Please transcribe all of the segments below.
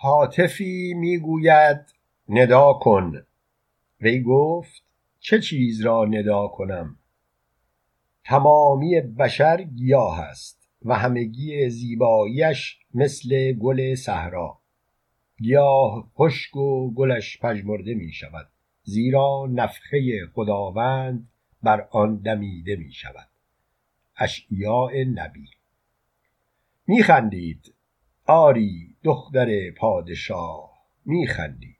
حاطفی می‌گوید ندا کن. وی گفت چه چیز را ندا کنم؟ تمامی بشر گیاه است و همگی زیباییش مثل گل صحرا. گیاه خشک و گلش پژمرده می شود زیرا نفخه خداوند بر آن دمیده می شود اشعیاء نبی. میخندید. آری دختر پادشاه میخندید.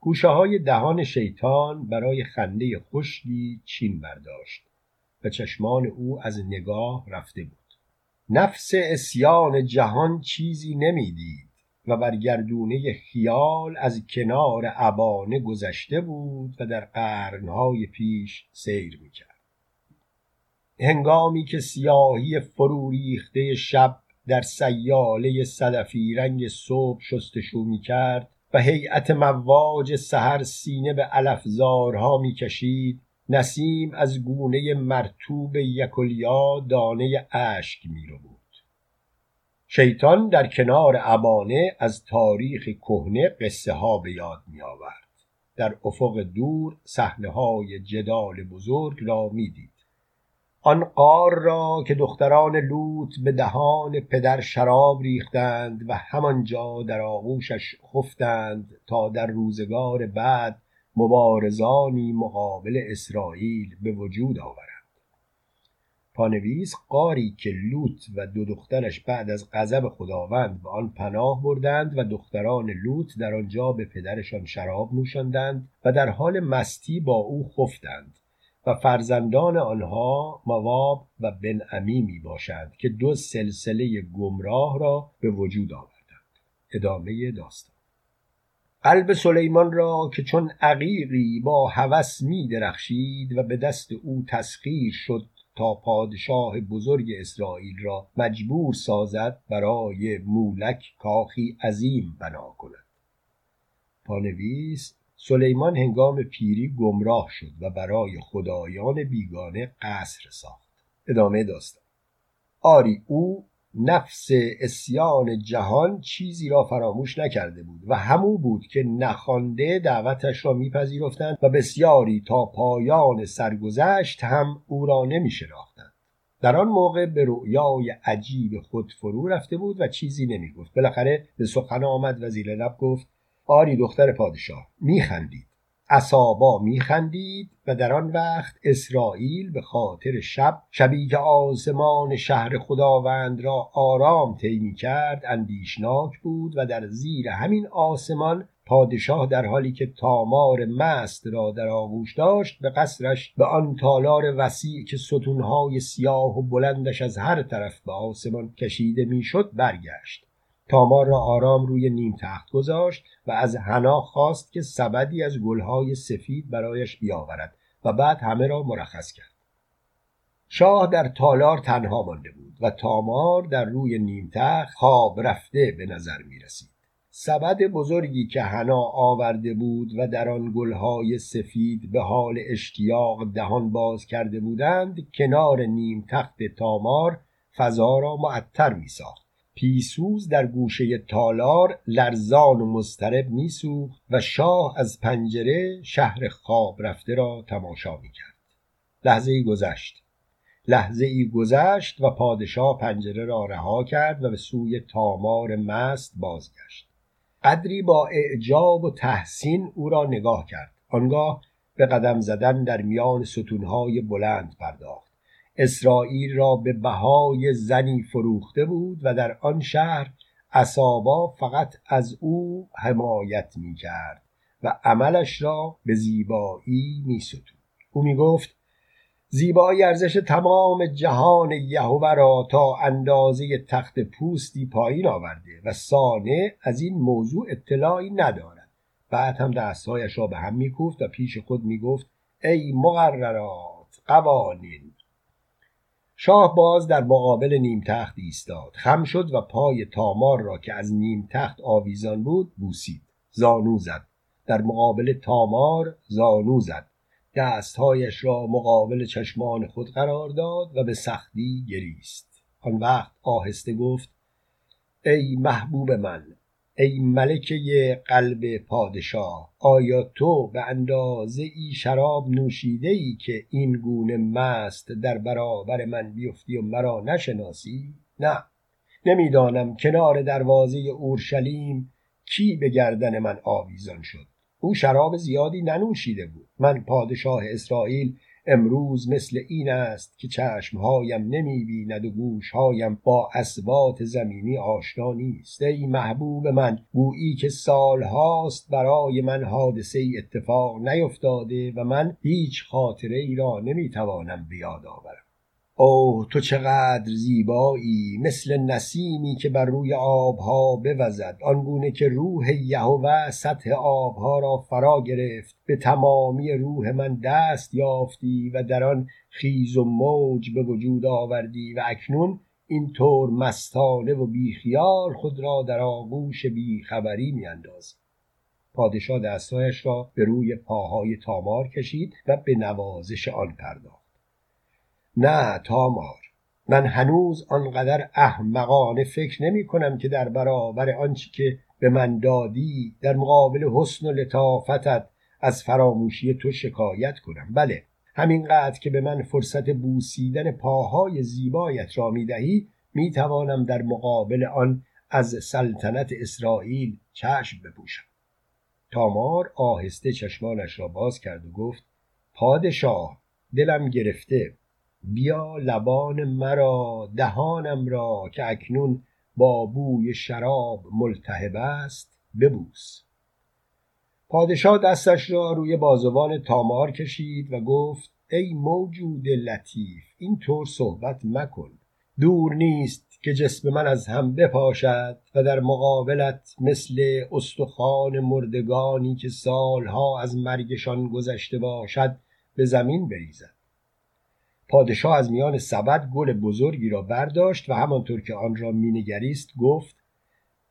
گوشه های دهان شیطان برای خنده خشکی چین برداشت و چشمان او از نگاه رفته بود. نفس اسیان جهان چیزی نمی‌دید و بر گردونه خیال از کنار ابانه گذشته بود و در قرنهای پیش سیر می‌کرد. هنگامی که سیاهی فروریخته شب در سیاله صدفی رنگ صبح شستشو می‌کرد و هیئت مواج سحر سینه به علفزارها می‌کشید نسیم از گونه مرتوب یکلیا دانه اشک میرو بود شیطان در کنار ابانه از تاریخ کهنه قصه ها به یاد می آورد. در افق دور صحنه های جدال بزرگ را می‌دید آن قار را که دختران لوط به دهان پدر شراب ریختند و همانجا در آغوشش خفتند تا در روزگار بعد مبارزانی مقابل اسرائیل به وجود آورند. پانویس قاری که لوط و دو دخترش بعد از غضب خداوند به آن پناه بردند و دختران لوط در آنجا به پدرشان شراب نوشاندند و در حال مستی با او خفتند. و فرزندان آنها مواب و بن امی می باشند که دو سلسله گمراه را به وجود آوردند. ادامه داستان. قلب سلیمان را که چون عقیقی با هوس می درخشید و به دست او تسخیر شد تا پادشاه بزرگ اسرائیل را مجبور سازد برای مولک کاخی عظیم بنا کند. پانویس سلیمان هنگام پیری گمراه شد و برای خدایان بیگانه قصر ساخت. ادامه داستان. آری او نفس اسیان جهان چیزی را فراموش نکرده بود و همو بود که نخوانده دعوتش را میپذیرفتند و بسیاری تا پایان سرگذشت هم او را نمیشناختند. در آن موقع به رؤیای عجیب خود فرو رفته بود و چیزی نمی‌گفت. بالاخره به سخن آمد و زیر لب گفت آری دختر پادشاه میخندید. اصابا میخندید و در آن وقت اسرائیل به خاطر شب شبی که آسمان شهر خداوند را آرام طی کرد اندیشناک بود و در زیر همین آسمان پادشاه در حالی که تامار مست را در آغوش داشت به قصرش به آن تالار وسیع که ستونهای سیاه و بلندش از هر طرف به آسمان کشیده می‌شد برگشت. تامار را آرام روی نیم تخت گذاشت و از حنا خواست که سبدی از گلهای سفید برایش بیاورد و بعد همه را مرخص کرد. شاه در تالار تنها مانده بود و تامار در روی نیم تخت خواب رفته به نظر می رسید. سبد بزرگی که حنا آورده بود و در آن گلهای سفید به حال اشتیاق دهان باز کرده بودند کنار نیم تخت تامار فضا را معطر می ساخت. پیسوز در گوشه تالار لرزان و مضطرب میسوخت و شاه از پنجره شهر خواب رفته را تماشا می‌کرد. لحظه ای گذشت. لحظه ای گذشت و پادشاه پنجره را رها کرد و به سوی تامار مست بازگشت. قدری با اعجاب و تحسین او را نگاه کرد. آنگاه به قدم زدن در میان ستونهای بلند پرداخت. اسرائیل را به بهای زنی فروخته بود و در آن شهر اصابا فقط از او حمایت می کرد و عملش را به زیبایی می ستود. او می گفت زیبایی ارزش تمام جهان یهوه را تا اندازه تخت پوستی پایین آورده و سانه از این موضوع اطلاعی ندارد بعد هم دستهایش را به هم میکوفت و پیش خود می‌گفت ای مقررات قوانین شاه باز در مقابل نیم تخت ایستاد. خم شد و پای تامار را که از نیم تخت آویزان بود بوسید. زانو زد. در مقابل تامار زانو زد. دستهایش را مقابل چشمان خود قرار داد و به سختی گریست. آن وقت آهسته گفت ای محبوب من ای ملکه قلب پادشاه آیا تو به اندازه ای شراب نوشیده ای که این گونه مست در برابر من بیفتی و مرا نشناسی؟ نه. نمی‌دانم کنار دروازه اورشلیم کی به گردن من آویزان شد. او شراب زیادی ننوشیده بود. من پادشاه اسرائیل امروز مثل این است که چشمهایم نمی بیند و گوشهایم با اسبات زمینی آشنا نیست. ای محبوب من گویی که سالهاست برای من حادثه ای اتفاق نیفتاده و من هیچ خاطره ای را نمی‌توانم بیاد آورم. اوه تو چقدر زیبایی! مثل نسیمی که بر روی آبها بوزد. آنگونه که روح یهوه سطح آبها را فرا گرفت. به تمامی روح من دست یافتی و در آن خیز و موج به وجود آوردی و اکنون اینطور مستانه و بیخیال خود را در آغوش بیخبری میاندازی پادشاه دستایش را به روی پاهای تامار کشید و به نوازش آن پرداخت. نه تامار من هنوز آنقدر احمقانه فکر نمی کنم که در برابر آنچه که به من دادی در مقابل حسن و لطافتت از فراموشی تو شکایت کنم. بله همینقدر که به من فرصت بوسیدن پاهای زیبایت را می دهی می توانم در مقابل آن از سلطنت اسرائیل چشم بپوشم. تامار آهسته چشمانش را باز کرد و گفت پادشاه دلم گرفته. بیا لبان مرا دهانم را که اکنون با بوی شراب ملتهب است ببوس. پادشاه دستش را روی بازوان تامار کشید و گفت ای موجود لطیف این طور صحبت مکن. دور نیست که جسم من از هم بپاشد و در مقابلت مثل استخوان مردگانی که سالها از مرگشان گذشته باشد به زمین بریزد. پادشاه از میان سبد گل بزرگی را برداشت و همانطور که آن را مینگریست گفت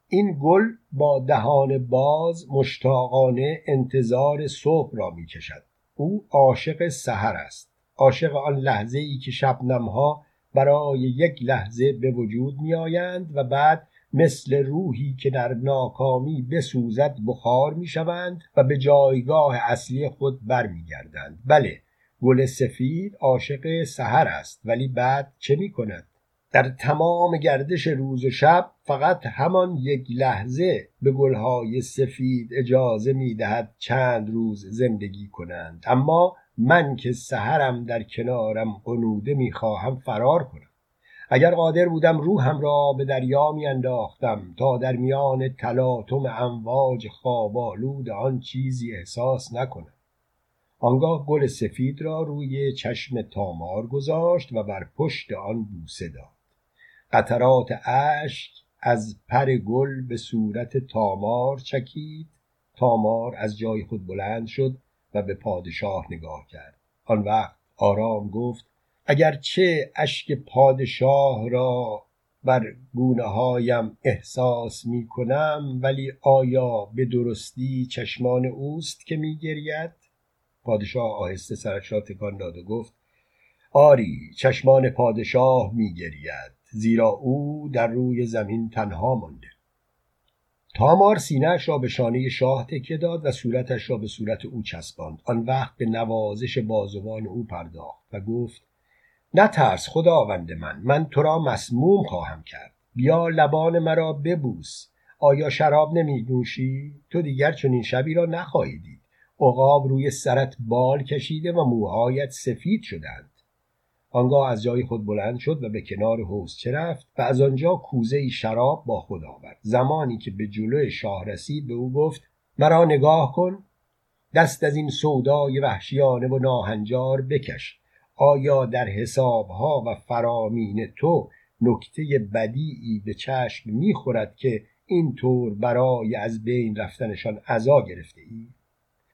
این گل با دهان باز مشتاقانه انتظار صبح را می‌کشد. او عاشق سحر است. عاشق آن لحظه ای که شبنمها برای یک لحظه به وجود میآیند و بعد مثل روحی که در ناکامی بسوزد بخار می‌شوند و به جایگاه اصلی خود برمیگردند. بله گل سفید عاشق سحر است ولی بعد چه می کند؟ در تمام گردش روز و شب فقط همان یک لحظه به گلهای سفید اجازه می دهد چند روز زندگی کنند. اما من که سحرم در کنارم قنوده می خواهم فرار کنم. اگر قادر بودم روحم را به دریا می انداختم تا در میان تلاطم امواج خوابالود آن چیزی احساس نکنم. آنگاه گل سفید را روی چشم تامار گذاشت و بر پشت آن بوسه داد. قطرات اشک از پر گل به صورت تامار چکید. تامار از جای خود بلند شد و به پادشاه نگاه کرد. آن وقت آرام گفت اگر چه اشک پادشاه را بر گونه هایم احساس می کنم ولی آیا به درستی چشمان اوست که می گرید؟ پادشاه آهسته سرش را تکان داد و گفت آری چشمان پادشاه میگرید زیرا او در روی زمین تنها مانده. تامار سینهاش را به شانه شاه تکیه داد و صورتش را به صورت او چسباند. آن وقت به نوازش بازوان او پرداخت و گفت نترس خداوند من من تو را مسموم خواهم کرد. بیا لبان مرا ببوس. آیا شراب نمی نوشی؟ تو دیگر چنین شبی را نخواهی دید. عقاب روی سرت بال کشیده و موهایت سفید شدند. آنگاه از جای خود بلند شد و به کنار حوزچه رفت و از آنجا کوزه شراب با خود آورد. زمانی که به جلو شاه رسید به او گفت مرا نگاه کن. دست از این سودای وحشیانه و ناهنجار بکش. آیا در حسابها و فرامین تو نکته بدیعی به چشم می‌خورد که اینطور برای از بین رفتنشان عزا گرفته ای؟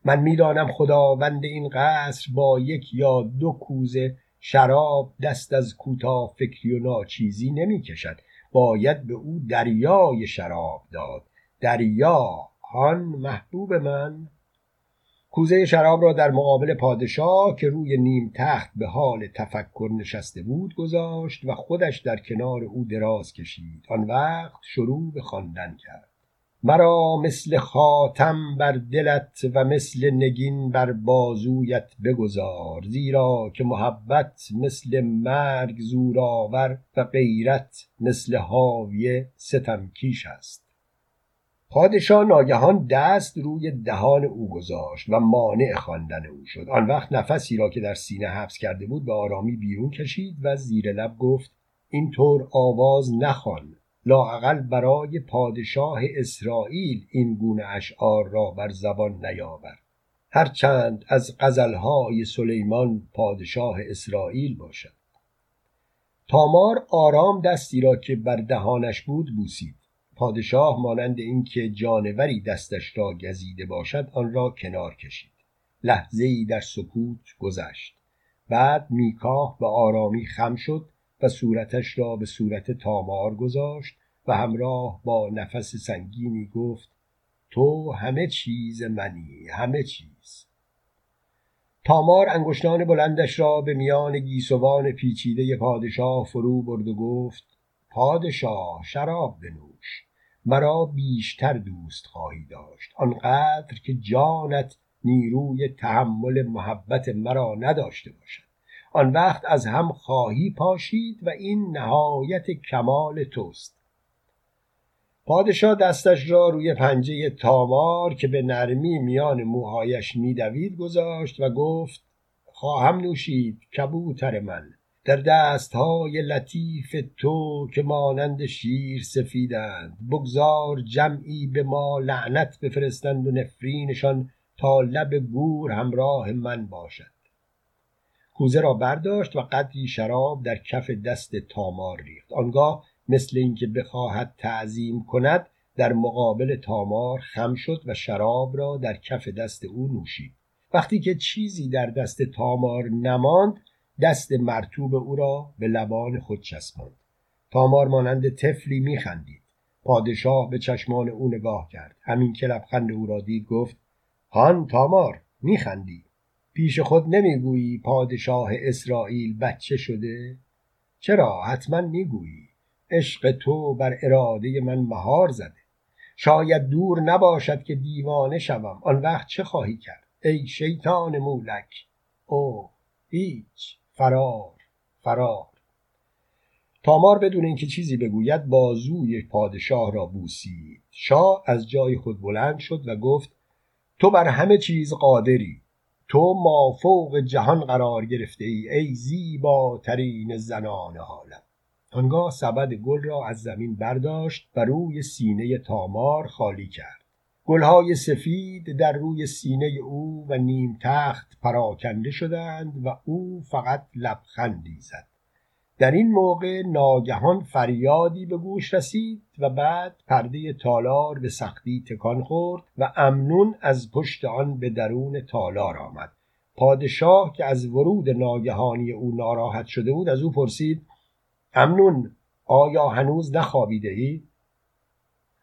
من می‌دانم خداوند این قصر با یک یا دو کوزه شراب دست از کوتاه فکری و ناچیزی نمی کشد باید به او دریای شراب داد. دریا آن محبوب من. کوزه شراب را در مقابل پادشاه که روی نیم تخت به حال تفکر نشسته بود گذاشت و خودش در کنار او دراز کشید. آن وقت شروع به خواندن کرد. مرا مثل خاتم بر دلت و مثل نگین بر بازویت بگذار زیرا که محبت مثل مرگ زورآور و غیرت مثل حاویه ستمکیش است. پادشاه ناگهان دست روی دهان او گذاشت و مانع خواندن او شد. آن وقت نفسی را که در سینه حبس کرده بود به آرامی بیرون کشید و زیر لب گفت اینطور آواز نخوان. لااقل برای پادشاه اسرائیل این گونه اشعار را بر زبان نیاور. هرچند از غزلهای سلیمان پادشاه اسرائیل باشد. تامار آرام دستی را که بر دهانش بود بوسید. پادشاه مانند اینکه جانوری دستش را گزیده باشد آن را کنار کشید. لحظه ای در سکوت گذشت. بعد میکاه به آرامی خم شد و صورتش را به صورت تامار گذاشت و همراه با نفس سنگینی گفت تو همه چیز منی همه چیز. تامار انگشتان بلندش را به میان گیسوان پیچیده پادشاه فرو برد و گفت پادشاه شراب بنوش مرا بیشتر دوست خواهی داشت آنقدر که جانت نیروی تحمل محبت مرا نداشته باشد. آن وقت از هم خواهی پاشید و این نهایت کمال توست. پادشاه دستش را روی پنجه تامار که به نرمی میان موهایش میدوید گذاشت و گفت خواهم نوشید کبوتر من در دستهای لطیف تو که مانند شیر سفیدند بگذار جمعی به ما لعنت بفرستند و نفرینشان تا لب گور همراه من باشد. کوزه را برداشت و قدری شراب در کف دست تامار ریخت. آنگاه مثل اینکه بخواهد تعظیم کند در مقابل تامار خم شد و شراب را در کف دست او نوشید. وقتی که چیزی در دست تامار نماند دست مرتوب او را به لبان خود چسباند. تامار مانند طفلی میخندید. پادشاه به چشمان او نگاه کرد. همین که لبخند او را دید گفت هان تامار میخندی؟ پیش خود نمی‌گویی پادشاه اسرائیل بچه شده؟ چرا حتما می‌گویی عشق تو بر اراده من مهار زده. شاید دور نباشد که دیوانه شوم. آن وقت چه خواهی کرد؟ ای شیطان مولک! او هیچ. فرار. فرار. تامار بدون اینکه چیزی بگوید بازوی پادشاه را بوسید. شاه از جای خود بلند شد و گفت تو بر همه چیز قادری. تو مافوق جهان قرار گرفته ای ای زیباترین زنان عالم. آنگاه سبد گل را از زمین برداشت و روی سینه تامار خالی کرد. گلهای سفید در روی سینه او و نیم تخت پراکنده شدند و او فقط لبخندی زد. در این موقع ناگهان فریادی به گوش رسید و بعد پرده تالار به سختی تکان خورد و امنون از پشت آن به درون تالار آمد پادشاه که از ورود ناگهانی او ناراحت شده بود از او پرسید امنون آیا هنوز نخوابیده ای؟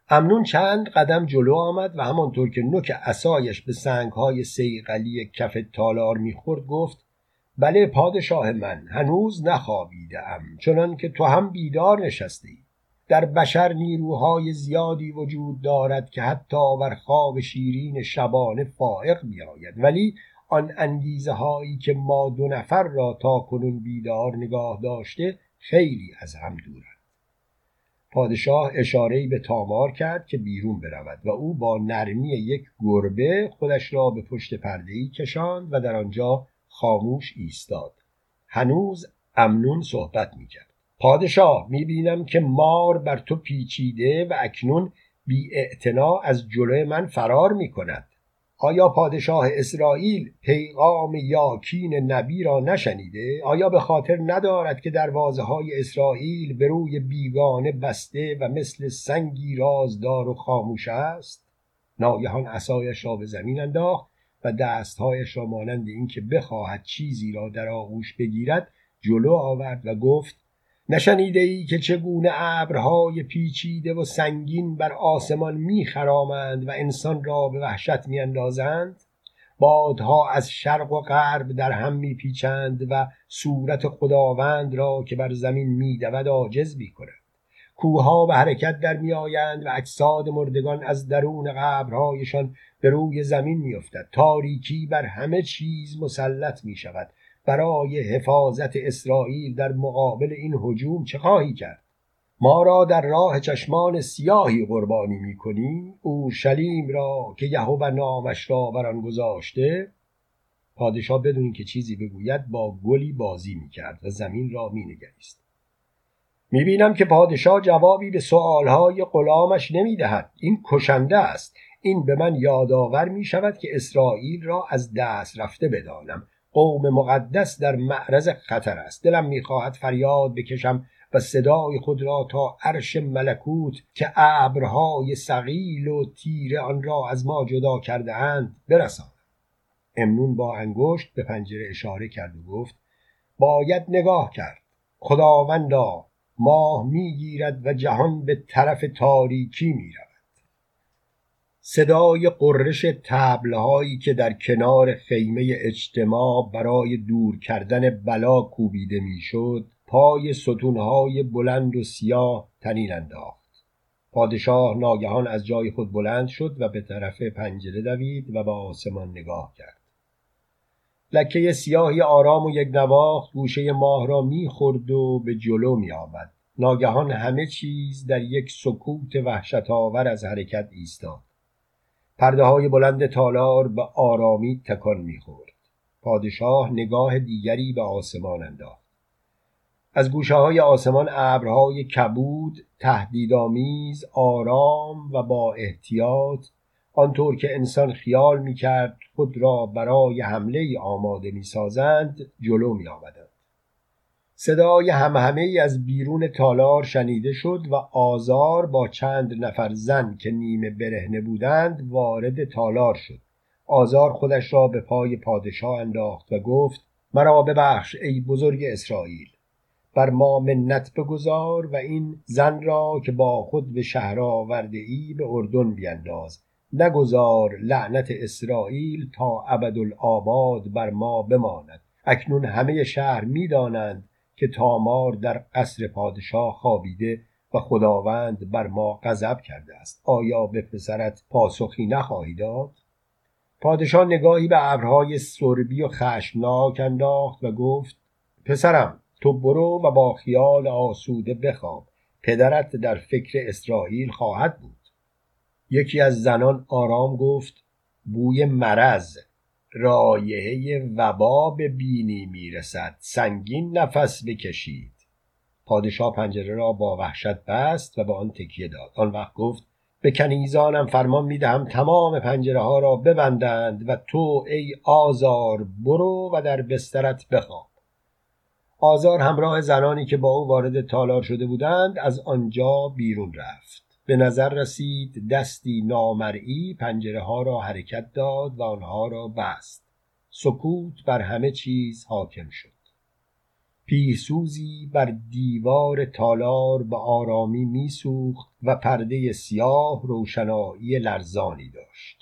امنون چند قدم جلو آمد و همانطور که نوک اسایش به سنگهای سیقلی کف تالار می‌خورد گفت بله پادشاه من هنوز نخوابیده ام چنان که تو هم بیدار نشسته ای. در بشر نیروهای زیادی وجود دارد که حتی بر خواب شیرین شبانه فائق میآید ولی آن انگیزه هایی که ما دو نفر را تا کنون بیدار نگاه داشته خیلی از هم دورند پادشاه اشارهای به تامار کرد که بیرون برود و او با نرمی یک گربه خودش را به پشت پردهای کشاند و در آنجا خاموش ایستاد هنوز امنون صحبت می‌کرد پادشاه می‌بینم که مار بر تو پیچیده و اکنون بی از جلوی من فرار می‌کند آیا پادشاه اسرائیل پیغام یاکین نبی را نشنیده؟ آیا به خاطر ندارد که دروازه های اسرائیل به روی بیگانه بسته و مثل سنگی رازدار و خاموش است؟ ناگهان عصایش را به زمین انداخت و دستهایش را مانند اینکه بخواهد چیزی را در آغوش بگیرد جلو آورد و گفت نشنیده ای که چگونه ابرهای پیچیده و سنگین بر آسمان میخرامند و انسان را به وحشت میاندازند؟ بادها از شرق و غرب در هم میپیچند و صورت خداوند را که بر زمین میدود عاجز می‌کنند کوهها به حرکت در میآیند و اجساد مردگان از درون قبرهایشان به روی زمین میافتد. تاریکی بر همه چیز مسلط می شود برای حفاظت اسرائیل در مقابل این هجوم چه خواهی کرد؟ ما را در راه چشمان سیاهی قربانی می‌کنی؟ او شلیم را که یهوه نامش را بر گذاشته؟ پادشاه بدون که چیزی بگوید با گلی بازی می‌کرد و زمین را مینگریست. می‌بینم که پادشاه جوابی به سؤالهای غلامش نمی‌دهد. این کشنده است. این به من یادآور می شود که اسرائیل را از دست رفته بدانم. قوم مقدس در معرض خطر است. دلم می‌خواهد فریاد بکشم و صدای خود را تا عرش ملکوت که ابرهای سقیل و تیره آن را از ما جدا کرده اند برسانم. امنون با انگشت به پنجره اشاره کرد و گفت باید نگاه کرد. خداوندا ماه می‌گیرد و جهان به طرف تاریکی می‌رود. صدای قررش تبلهایی که در کنار خیمه اجتماع برای دور کردن بلا کوبیده می‌شد پای ستونهای بلند و سیاه تنین انداخت. پادشاه ناگهان از جای خود بلند شد و به طرف پنجره دوید و به آسمان نگاه کرد. لکه سیاهی آرام و یک نواخت گوشه ماه را می‌خورد و به جلو می آمد. ناگهان همه چیز در یک سکوت وحشت آور از حرکت ایستاد. پرده های بلند تالار به آرامی تکان می‌خورد پادشاه نگاه دیگری به آسمان انداخت. از گوشه های آسمان ابرهای کبود تهدیدآمیز آرام و با احتیاط آنطور که انسان خیال می‌کرد خود را برای حمله آماده می‌سازند جلو می آمدند. صدای همهمه ای از بیرون تالار شنیده شد و آزار با چند نفر زن که نیمه برهنه بودند وارد تالار شد آزار خودش را به پای پادشاه انداخت و گفت مرا ببخش ای بزرگ اسرائیل بر ما منت بگذار و این زن را که با خود به شهر آورده ای به اردن بینداز نگذار لعنت اسرائیل تا ابدالآباد بر ما بماند. اکنون همه شهر می‌دانند که تامار در قصر پادشاه خوابیده و خداوند بر ما غضب کرده است. آیا به پسرت پاسخی نخواهی داد؟ پادشاه نگاهی به ابرهای سربی و خشمناک انداخت و گفت پسرم تو برو و با خیال آسوده بخواب. پدرت در فکر اسرائیل خواهد بود. یکی از زنان آرام گفت بوی مرض رایحه وبا به بینی می‌رسد. سنگین نفس بکشید. پادشاه پنجره را با وحشت بست و به آن تکیه داد. آن وقت گفت به کنیزانم فرمان می‌دهم تمام پنجره ها را ببندند و تو ای آزار برو و در بسترت بخواب. آزار همراه زنانی که با او وارد تالار شده بودند از آنجا بیرون رفت. به نظر رسید دستی نامرئی پنجره ها را حرکت داد و آنها را بست. سکوت بر همه چیز حاکم شد. پیسوزی بر دیوار تالار به آرامی میسوخت و پرده سیاه روشنایی لرزانی داشت.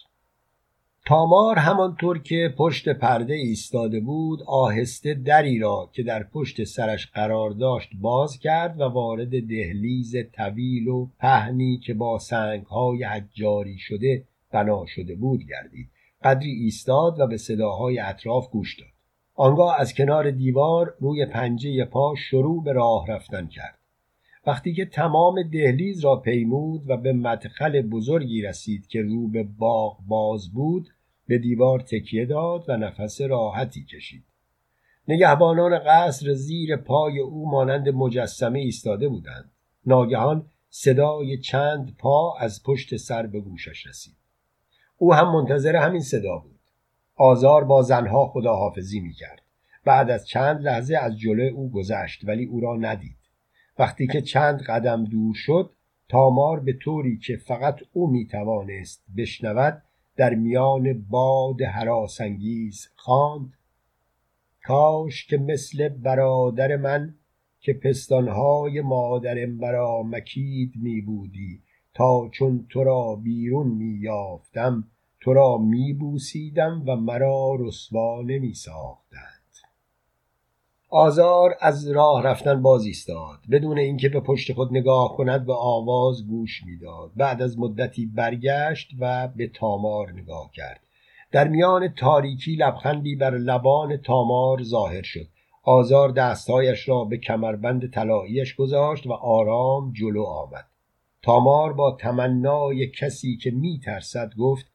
تامار همانطور که پشت پرده ایستاده بود آهسته دری را که در پشت سرش قرار داشت باز کرد و وارد دهلیز طویل و پهنی که با سنگهای حجاری شده بنا شده بود گردید. قدری ایستاد و به صداهای اطراف گوش داد. آنگاه از کنار دیوار روی پنجه پا شروع به راه رفتن کرد. وقتی که تمام دهلیز را پیمود و به مدخل بزرگی رسید که رو به باغ باز بود به دیوار تکیه داد و نفس راحتی کشید. نگهبانان قصر زیر پای او مانند مجسمه ایستاده بودند. ناگهان صدای چند پا از پشت سر به گوشش رسید. او هم منتظر همین صدا بود. آزار با زنها خداحافظی می کرد بعد از چند لحظه از جلو او گذشت ولی او را ندید. وقتی که چند قدم دور شد تامار به طوری که فقط او می توانست بشنود در میان باد حراسانگیز خواند. کاش که مثل برادر من که پستانهای مادرم برا مکید می بودی تا چون تو را بیرون می یافتم تو را می بوسیدم و مرا رسوا نمی ساختند آزار از راه رفتن باز ایستاد. بدون اینکه به پشت خود نگاه کند به آواز گوش می‌داد. بعد از مدتی برگشت و به تامار نگاه کرد. در میان تاریکی لبخندی بر لبان تامار ظاهر شد. آزار دستهایش را به کمربند طلاییش گذاشت و آرام جلو آمد. تامار با تمنای کسی که می ترسد گفت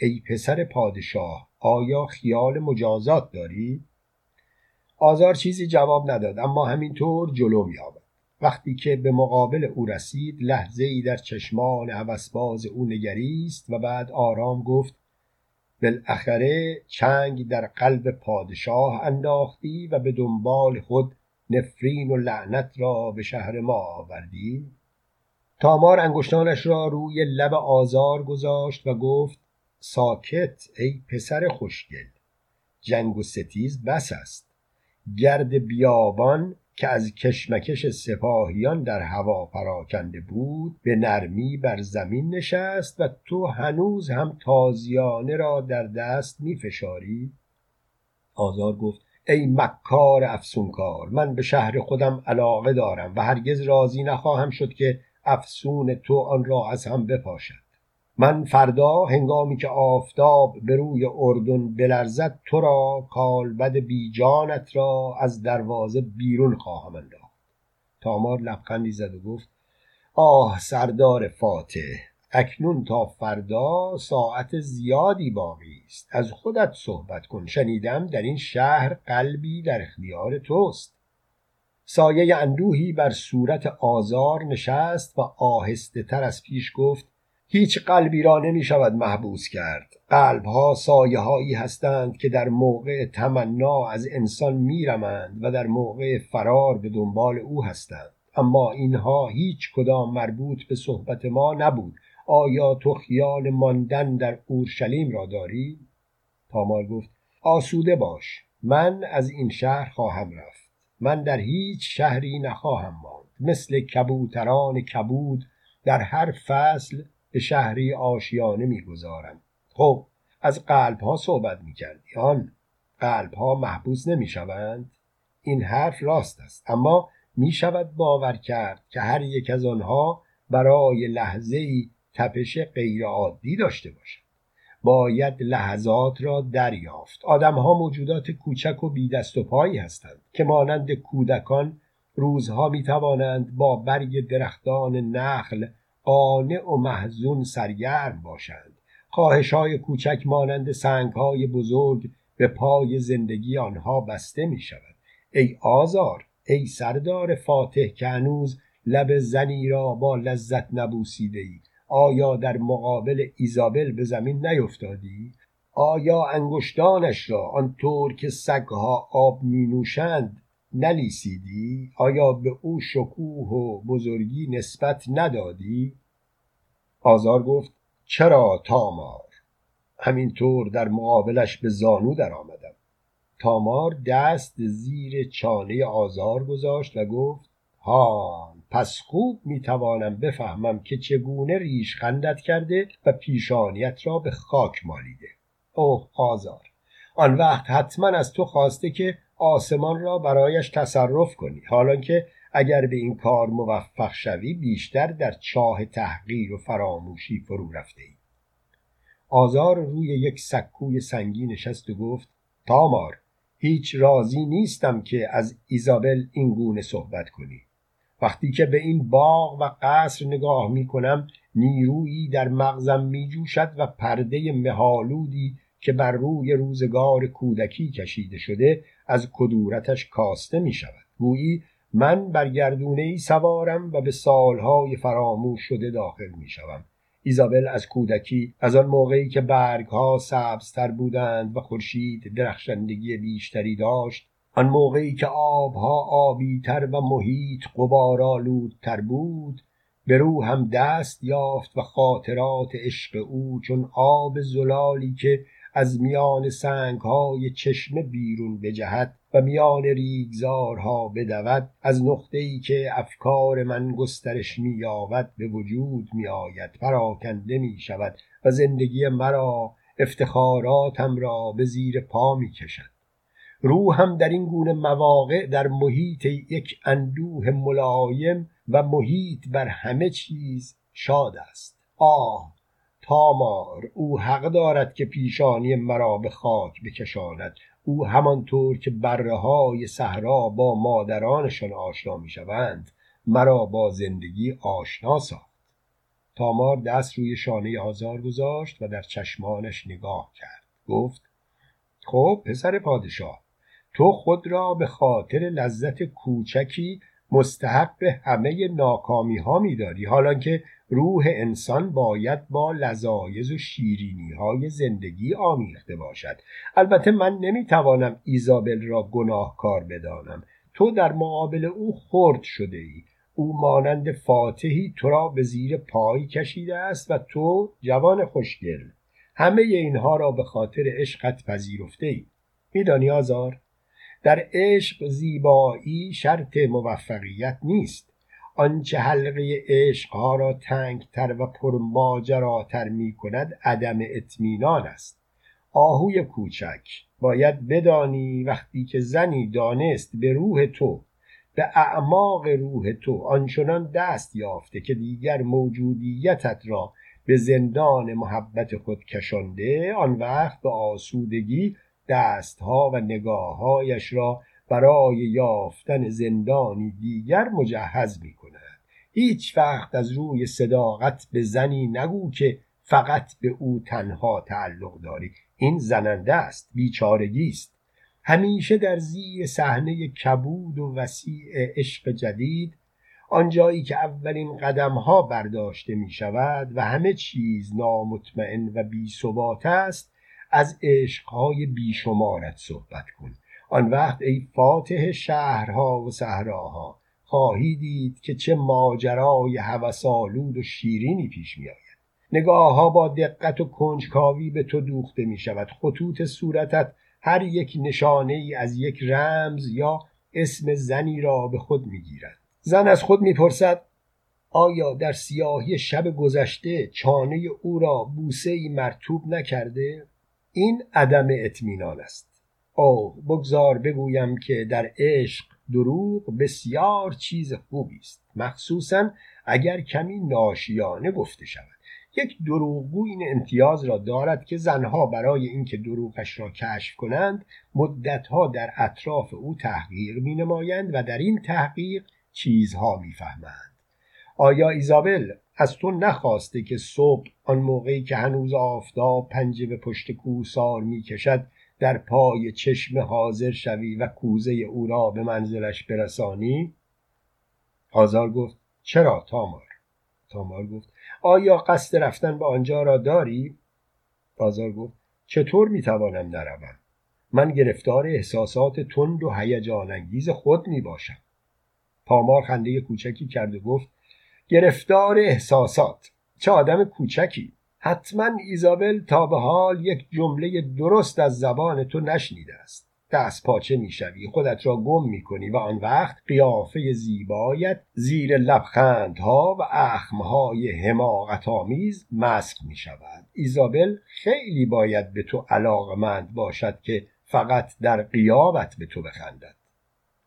ای پسر پادشاه آیا خیال مجازات داری؟ آزار چیزی جواب نداد اما همینطور جلو می آمد. وقتی که به مقابل او رسید لحظه ای در چشمان هوسباز او نگریست و بعد آرام گفت بالاخره چنگ در قلب پادشاه انداختی و به دنبال خود نفرین و لعنت را به شهر ما آوردی تامار انگشتانش را روی لب آزار گذاشت و گفت ساکت ای پسر خوشگل جنگ و ستیز بس است گرد بیابان که از کشمکش سپاهیان در هوا پراکنده بود به نرمی بر زمین نشست و تو هنوز هم تازیانه را در دست می فشاری؟ آزار گفت ای مکار افسونکار من به شهر خودم علاقه دارم و هرگز راضی نخواهم شد که افسون تو آن را از هم بپاشد من فردا هنگامی که آفتاب به روی اردن بلرزد تو را کالبد بیجانت را از دروازه بیرون خواهم انداخت. تامار لبخندی زد و گفت آه سردار فاتح اکنون تا فردا ساعت زیادی باقی است. از خودت صحبت کن. شنیدم در این شهر قلبی در اختیار توست. سایه اندوهی بر صورت آزار نشست و آهسته تر از پیش گفت هیچ قلبی را نمی شود محبوس کرد. قلب ها سایه هایی هستند که در موقع تمنا از انسان میرمند و در موقع فرار به دنبال او هستند. اما اینها هیچ کدام مربوط به صحبت ما نبود. آیا تو خیال ماندن در اورشلیم را داری؟ تامال گفت آسوده باش. من از این شهر خواهم رفت. من در هیچ شهری نخواهم ماند. مثل کبوتران کبود در هر فصل به شهری آشیانه می‌گذارم خب از قلب ها صحبت می‌کردی آن قلب ها محبوس نمی‌شوند؟ این حرف راست است. اما می شود باور کرد که هر یک از آنها برای لحظه ای تپش غیرعادی داشته باشد. باید لحظات را دریافت. آدمها موجودات کوچک و بی دست و پایی هستند که مانند کودکان روزها می توانند با برگ درختان نخل قانع و محزون سرگرم باشند. خواهش های کوچک مانند سنگ های بزرگ به پای زندگی آنها بسته می شود ای آزار ای سردار فاتح که هنوز لب زنی را با لذت نبوسیده ای آیا در مقابل ایزابل به زمین نیفتادی؟ آیا انگشتانش را آنطور که سگها آب می نوشند نلیسیدی؟ آیا به او شکوه و بزرگی نسبت ندادی؟ آزار گفت چرا تامار؟ همینطور در مقابلش به زانو در آمدم. تامار دست زیر چانه آزار گذاشت و گفت ها پس خوب می‌توانم بفهمم که چگونه ریش خندت کرده و پیشانیت را به خاک مالیده. اوه آزار آن وقت حتما از تو خواسته که آسمان را برایش تصرف کنی حالا که اگر به این کار موفق شوی بیشتر در چاه تحقیر و فراموشی فرو رفته ای. آزار روی یک سکوی سنگی نشست و گفت تامار هیچ راضی نیستم که از ایزابل این گونه صحبت کنی وقتی که به این باغ و قصر نگاه می کنم نیرویی در مغزم می جوشد و پرده مهالودی که بر روی روزگار کودکی کشیده شده از کدورتش کاسته می شود گویی من بر گردونه ای سوارم و به سالهای فراموش شده داخل می شوم. ایزابل از کودکی از آن موقعی که برگها سبزتر بودند و خورشید درخشندگی بیشتری داشت آن موقعی که آبها آبیتر و محیط غبارآلودتر بود به هم دست یافت و خاطرات عشق او چون آب زلالی که از میان سنگهای چشمه بیرون بجهد و میان ریگزارها بدود از نقطه ای که افکار من گسترش مییابد به وجود میآید پراکنده می شود و زندگی مرا افتخاراتم را به زیر پا می کشد روحم در این گونه مواقع در محیط یک اندوه ملایم و محیط بر همه چیز شاد است. آه! تامار او حق دارد که پیشانی مرا به خاک بکشاند. او همانطور که بره های صحرا با مادرانشان آشنا می‌شوند مرا با زندگی آشنا ساخت. تامار دست روی شانه آزار گذاشت و در چشمانش نگاه کرد. گفت خب پسر پادشاه تو خود را به خاطر لذت کوچکی مستحق همه ناکامی ها می داری حالا که روح انسان باید با لذایز و شیرینی های زندگی آمیخته باشد. البته من نمی توانم ایزابل را گناهکار بدانم. تو در مقابل او خرد شده ای او مانند فاتحی تو را به زیر پای کشیده است و تو جوان خوشگل. همه اینها را به خاطر عشقت پذیرفته ای میدانی آزار؟ در عشق زیبایی شرط موفقیت نیست. آنچه حلقه عشقها را تنگتر و پرماجراتر می کند عدم اطمینان است. آهوی کوچک باید بدانی وقتی که زنی دانست به روح تو به اعماق روح تو آنچنان دست یافته که دیگر موجودیتت را به زندان محبت خود کشانده آن وقت به آسودگی دستها و نگاههایش را برای یافتن زندانی دیگر مجهز می کند هیچ وقت از روی صداقت به زنی نگو که فقط به او تنها تعلق داری. این زننده است بیچارگی است. همیشه در زیر صحنه کبود و وسیع عشق جدید آنجایی که اولین قدم ها برداشته می شود و همه چیز نامطمئن و بی است از عشقهای بیشمارت صحبت کن. آن وقت ای فاتح شهرها و صحراها خواهی دید که چه ماجرای هوسالود و شیرینی پیش می آید نگاه ها با دقت و کنجکاوی به تو دوخته می شود خطوط صورتت هر یک نشانه ای از یک رمز یا اسم زنی را به خود می گیرد زن از خود می‌پرسد آیا در سیاهی شب گذشته چانه او را بوسه ای مرتوب نکرده؟ این عدم اطمینان است. اوه بگذار بگویم که در عشق دروغ بسیار چیز خوبی است. مخصوصا اگر کمی ناشیانه گفته شود. یک دروغگو این امتیاز را دارد که زنها برای اینکه دروغش را کشف کنند مدتها در اطراف او تحقیق می نمایند و در این تحقیق چیزها می‌فهمند. آیا ایزابل از تو نخواسته که صبح آن موقعی که هنوز آفتاب پنجه به پشت کوسار می‌کشد در پای چشم حاضر شوی و کوزه او را به منزلش برسانی؟ آزار گفت چرا تامار؟ تامار گفت آیا قصد رفتن به آنجا را داری؟ آزار گفت چطور می‌توانم نروم؟ من گرفتار احساسات تند و هیجان انگیز خود می باشم پامار خنده کوچکی کرد و گفت گرفتار احساسات. چه آدم کوچکی. حتما ایزابل تا به حال یک جمله درست از زبان تو نشنیده است. دست پاچه می‌شوی خودت را گم می‌کنی و آن وقت قیافه زیبایت زیر لبخندها و اخمهای حماقت آمیز مسک می شود ایزابل خیلی باید به تو علاقمند باشد که فقط در قیابت به تو بخندد.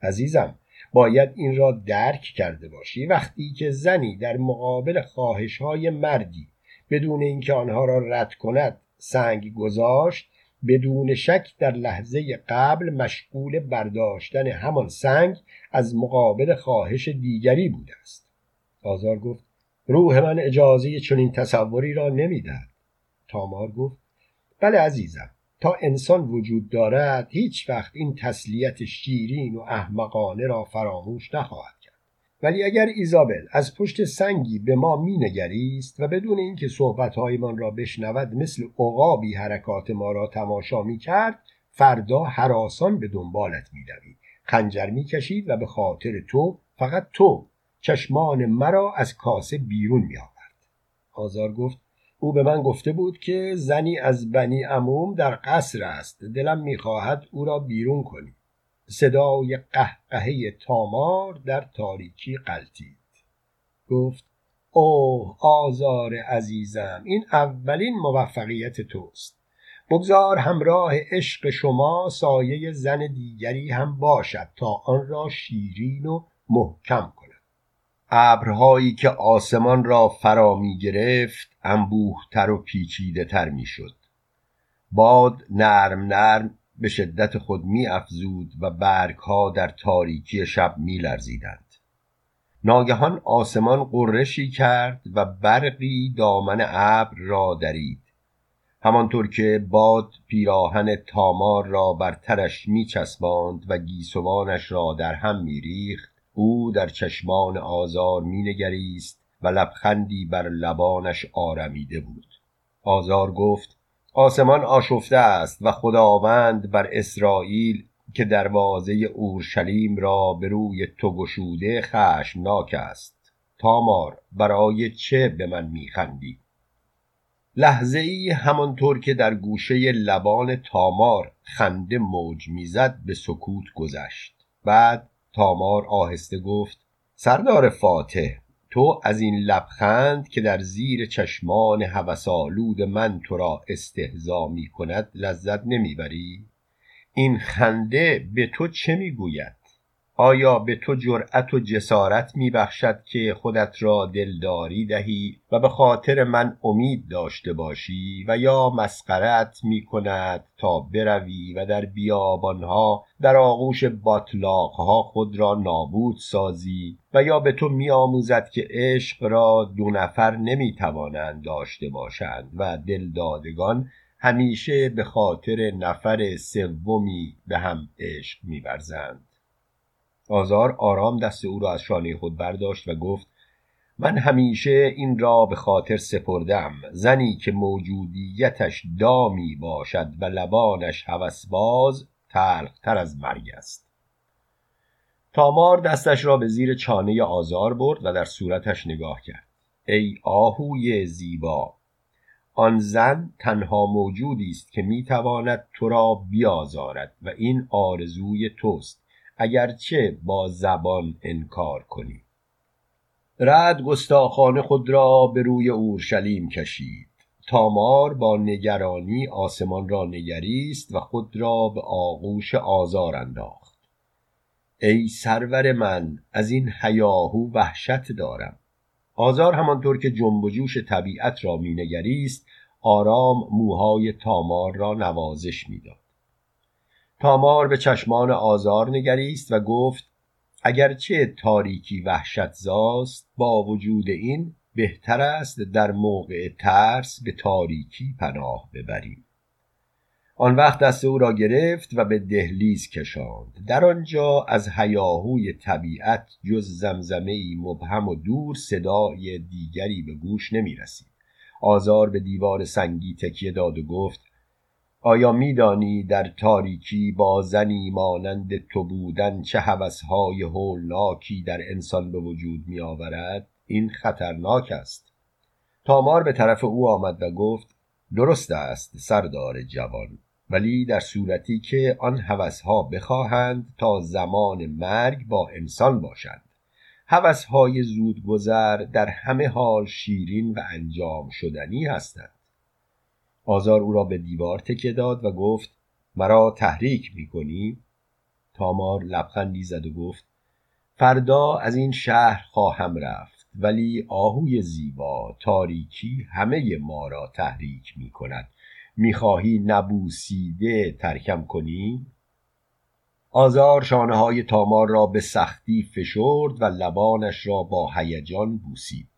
عزیزم باید این را درک کرده باشی. وقتی که زنی در مقابل خواهش های مردی بدون اینکه آنها را رد کند سنگ گذاشت بدون شک در لحظه قبل مشغول برداشتن همان سنگ از مقابل خواهش دیگری بوده است. آزار گفت روح من اجازه چنین تصوری را نمی‌دهد. تامار گفت بله عزیزم. تا انسان وجود دارد هیچ وقت این تسلیت شیرین و احمقانه را فراموش نخواهد کرد. ولی اگر ایزابل از پشت سنگی به ما مینگریست و بدون اینکه صحبتهایمان را بشنود مثل عقابی حرکات ما را تماشا می‌کرد فردا حراسان به دنبالت میدوید خنجر می‌کشید و به خاطر تو فقط تو چشمان مرا از کاسه بیرون میآورد. آزار گفت او به من گفته بود که زنی از بنی عموم در قصر است. دلم می‌خواهد او را بیرون کنی. صدای قهقهه تامار در تاریکی قلتید گفت اوه آزار عزیزم این اولین موفقیت توست. بگذار همراه عشق شما سایه زن دیگری هم باشد تا آن را شیرین و محکم کند ابرهایی که آسمان را فرا می گرفت انبوهتر و پیچیده تر می شد باد نرم نرم به شدت خود می افزود و برگها در تاریکی شب می لرزیدند ناگهان آسمان قرشی کرد و برقی دامن ابر را درید. همانطور که باد پیراهن تامار را بر ترش می چسباند و گیسوانش را در هم می ریخت او در چشمان آزار می نگریست و لبخندی بر لبانش آرمیده بود. آزار گفت آسمان آشفته است و خداوند بر اسرائیل که دروازه اورشلیم را به روی تو گشوده خشمناک است. تامار برای چه به من میخندی؟ لحظه ای همانطور که در گوشه لبان تامار خنده موج می‌زد به سکوت گذشت. بعد تامار آهسته گفت سردار فاتح تو از این لبخند که در زیر چشمان هوسالود من تو را استهزا می کند لذت نمی‌بری این خنده به تو چه می‌گوید آیا به تو جرأت و جسارت میبخشد که خودت را دلداری دهی و به خاطر من امید داشته باشی و یا مسخرت می کند تا بروی و در بیابانها در آغوش باطلاقها خود را نابود سازی و یا به تو میآموزد که عشق را دو نفر نمی‌توانند داشته باشند و دلدادگان همیشه به خاطر نفر سومی به هم عشق میورزند. آزار آرام دست او را از شانه خود برداشت و گفت من همیشه این را به خاطر سپردم. زنی که موجودیتش دامی باشد و لبانش هوسباز تلختر از مرگ است. تامار دستش را به زیر چانه آزار برد و در صورتش نگاه کرد. ای آهوی زیبا آن زن تنها موجودی است که می‌تواند تو را بیازارد و این آرزوی توست. اگرچه با زبان انکار کنی. رد گستاخانه خود را به روی اورشلیم کشید. تامار با نگرانی آسمان را نگریست و خود را به آغوش آزار انداخت. ای سرور من از این هیاهو وحشت دارم. آزار همانطور که جنب و جوش طبیعت را مینگریست آرام موهای تامار را نوازش می‌داد تامار به چشمان آزار نگریست و گفت اگرچه تاریکی وحشت زاست با وجود این بهتر است در موقع ترس به تاریکی پناه ببریم. آن وقت دست او را گرفت و به دهلیز کشاند. در آنجا از هیاهوی طبیعت جز زمزمه مبهم و دور صدای دیگری به گوش نمی رسید آزار به دیوار سنگی تکیه داد و گفت آیا میدانی در تاریکی با زنی مانند تو بودن چه هوسهای هولناکی در انسان به وجود می آورد این خطرناک است. تامار به طرف او آمد و گفت درست است سردار جوان. ولی در صورتی که آن هوسها بخواهند تا زمان مرگ با انسان باشند. هوسهای زودگذر در همه حال شیرین و انجام شدنی هستند. آزار او را به دیوار تکه داد و گفت مرا تحریک می‌کنی؟ تامار لبخندی زد و گفت فردا از این شهر خواهم رفت ولی آهوی زیبا تاریکی همه ما را تحریک می کند می‌خواهی نبوسیده ترکم کنی؟ آزار شانه های تامار را به سختی فشرد و لبانش را با هیجان بوسید.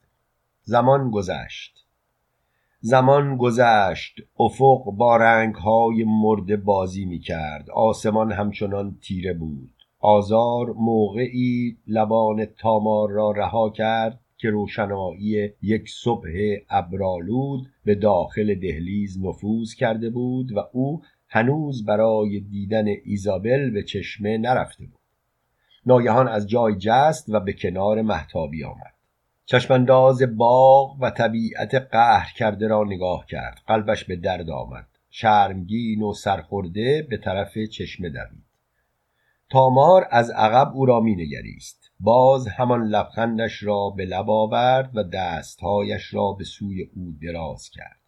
زمان گذشت. زمان گذشت. افق با های مرده بازی می کرد آسمان همچنان تیره بود. آزار موقعی لبان تامار را رها کرد که روشنایی یک صبح ابرالود به داخل دهلیز نفوذ کرده بود و او هنوز برای دیدن ایزابل به چشمه نرفته بود. ناگهان از جای جست و به کنار محتابی آمد. چشمانداز باغ و طبیعت قهر کرده را نگاه کرد. قلبش به درد آمد. شرمگین و سرخورده به طرف چشمه دوید. تامار از عقب او را مینگریست. باز همان لبخندش را به لب آورد و دستهایش را به سوی او دراز کرد.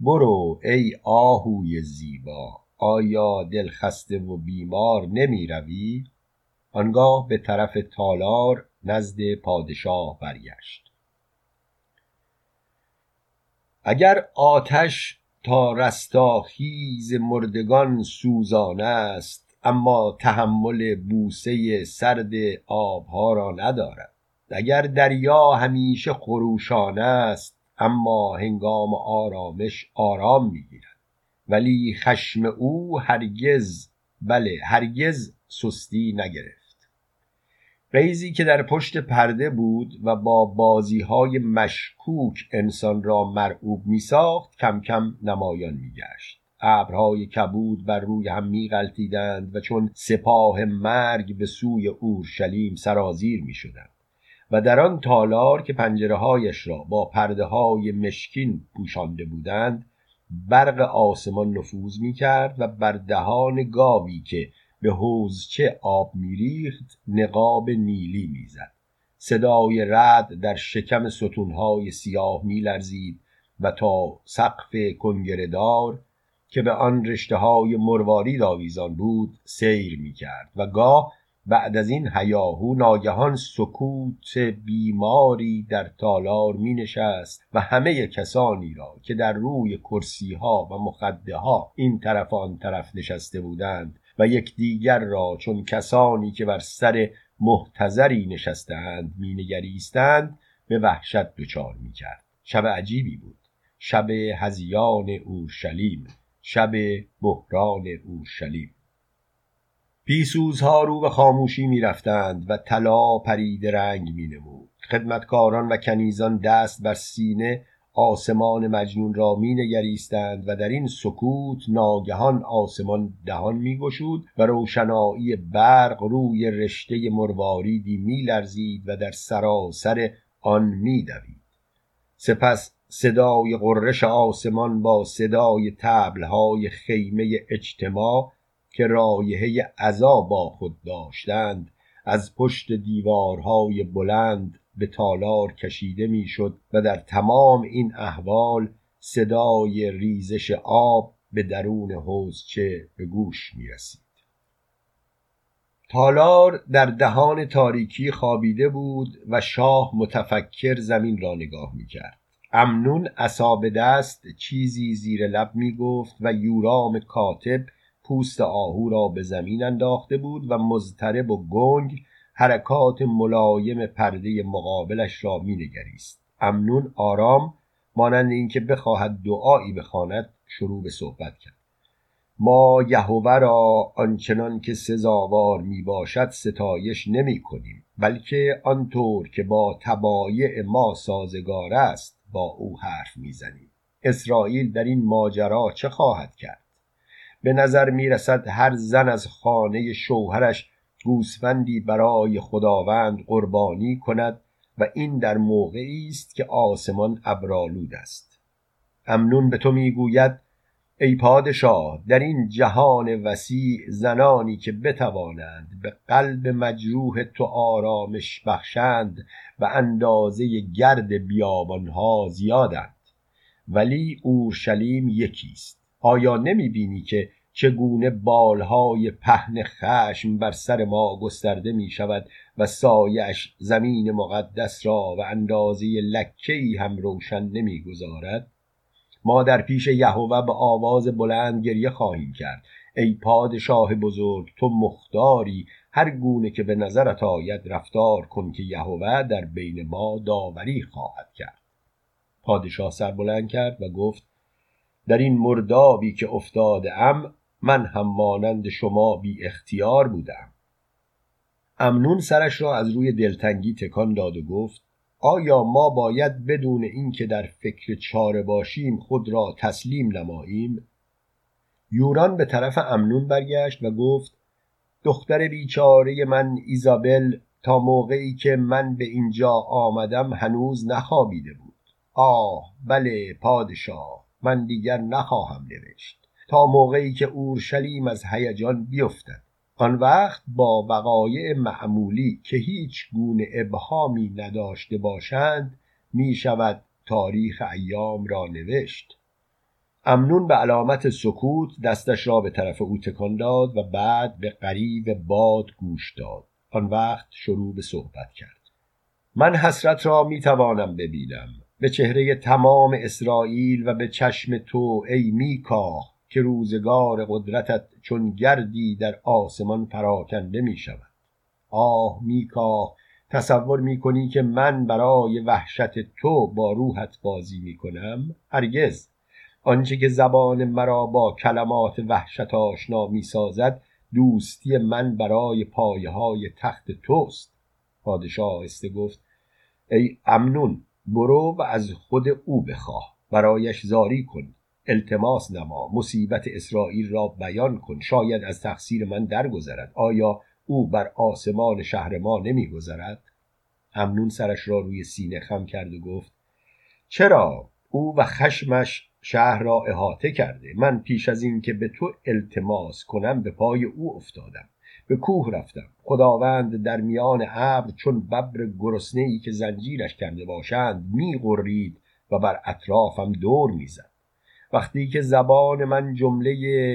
برو ای آهوی زیبا آیا دلخسته و بیمار نمی روی؟ آنگاه به طرف تالار نزد پادشاه برگشت. اگر آتش تا رستاخیز مردگان سوزان است اما تحمل بوسه سرد آبها را ندارد. اگر دریا همیشه خروشان است اما هنگام آرامش آرام می‌گیرد. ولی خشم او هرگز بله هرگز سستی نگرفت. قیزی که در پشت پرده بود و با بازی های مشکوک انسان را مرعوب می ساخت کم کم نمایان می گشت ابرهای کبود بر روی هم می غلطیدند و چون سپاه مرگ به سوی اورشلیم سرازیر می شدند و در آن تالار که پنجره هایش را با پرده های مشکین پوشانده بودند برق آسمان نفوذ می کرد و بر دهان گاوی که به حوزچه آب میریخت نقاب نیلی می‌زد. صدای رد در شکم ستونهای سیاه میلرزید و تا سقف کنگردار که به آن رشته های مروارید آویزان بود سیر می کرد و گاه بعد از این هیاهو ناگهان سکوت بیماری در تالار می نشست و همه کسانی را که در روی کرسی ها و مخده ها این طرف آن طرف نشسته بودند و یکدیگر را چون کسانی که بر سر محتضری نشستهاند مینگریستند به وحشت دچار می‌کرد. شب عجیبی بود. شب هزیان اورشلیم شب بحران اورشلیم. پیسوزها رو به خاموشی می‌رفتند و طلا پرید رنگ مینمود. خدمتکاران و کنیزان دست بر سینه آسمان مجنون را می نگریستند و در این سکوت ناگهان آسمان دهان می گشود و روشنایی برق روی رشته مرواریدی می لرزید و در سراسر آن می دوید. سپس صدای قررش آسمان با صدای تبلهای خیمه اجتماع که رایحه عذا با خود داشتند از پشت دیوارهای بلند به تالار کشیده می‌شد و در تمام این احوال صدای ریزش آب به درون حوزچه به گوش می رسید. تالار در دهان تاریکی خوابیده بود و شاه متفکر زمین را نگاه می کرد. امنون اصاب دست چیزی زیر لب می گفت و یورام کاتب پوست آهو را به زمین انداخته بود و مضطرب و گنگ حرکات ملایم پرده مقابلش را مینگریست. امنون آرام مانند اینکه بخواهد دعایی بخواند شروع به صحبت کرد. ما یهوه را آنچنان که سزاوار می باشد ستایش نمی کنیم بلکه آنطور که با تبایع ما سازگار است با او حرف می‌زنیم. اسرائیل در این ماجرا چه خواهد کرد؟ به نظر می رسد هر زن از خانه شوهرش گوسفندی برای خداوند قربانی کند و این در موقعی است که آسمان ابرالود است. امنون به تو می‌گوید ای پادشاه در این جهان وسیع زنانی که بتوانند به قلب مجروح تو آرامش بخشند و اندازه گرد بیابانها زیادند. ولی اورشلیم یکیست آیا نمی بینی که چگونه بالهای پهن خشم بر سر ما گسترده می شود و سایش زمین مقدس را و اندازه لکهی هم روشن نمی گذارد ما در پیش یهوه به آواز بلند گریه خواهیم کرد. ای پادشاه بزرگ تو مختاری هر گونه که به نظرت آید رفتار کن که یهوه در بین ما داوری خواهد کرد. پادشاه سر بلند کرد و گفت در این مردابی که افتاده ام من هم مانند شما بی اختیار بودم. امنون سرش را از روی دلتنگی تکان داد و گفت آیا ما باید بدون اینکه در فکر چاره باشیم خود را تسلیم نماییم؟ یوران به طرف امنون برگشت و گفت دختر بیچاره من ایزابل تا موقعی که من به اینجا آمدم هنوز نخوابیده بود. آه بله پادشاه من دیگر نخواهم نوشت. تا موقعی که اورشلیم از هیجان بیفتد. آن وقت با وقایع معمولی که هیچ گونه ابهامی نداشته باشند می شود تاریخ ایام را نوشت. امنون به علامت سکوت دستش را به طرف او تکان داد و بعد به قریب باد گوش داد. آن وقت شروع به صحبت کرد. من حسرت را می توانم ببینم. به چهره تمام اسرائیل و به چشم تو ای میکا که روزگار قدرتت چون گردی در آسمان پراکنده می شود آه میکا تصور می کنی که من برای وحشت تو با روحت بازی می کنم هرگز. آنچه که زبان مرا با کلمات وحشت آشنا می سازد دوستی من برای پایه های تخت توست. پادشاه آهسته گفت ای امنون برو و از خود او بخواه. برایش زاری کن. التماس نما مصیبت اسرائیل را بیان کن شاید از تقصیر من درگذرد. آیا او بر آسمان شهر ما نمیگذرد؟ امنون سرش را روی سینه خم کرد و گفت چرا؟ او و خشمش شهر را احاطه کرده. من پیش از این که به تو التماس کنم به پای او افتادم. به کوه رفتم. خداوند در میان ابر چون ببر گرسنه ای که زنجیرش کرده باشند میغرید و بر اطرافم دور می‌زد. وقتی که زبان من جمله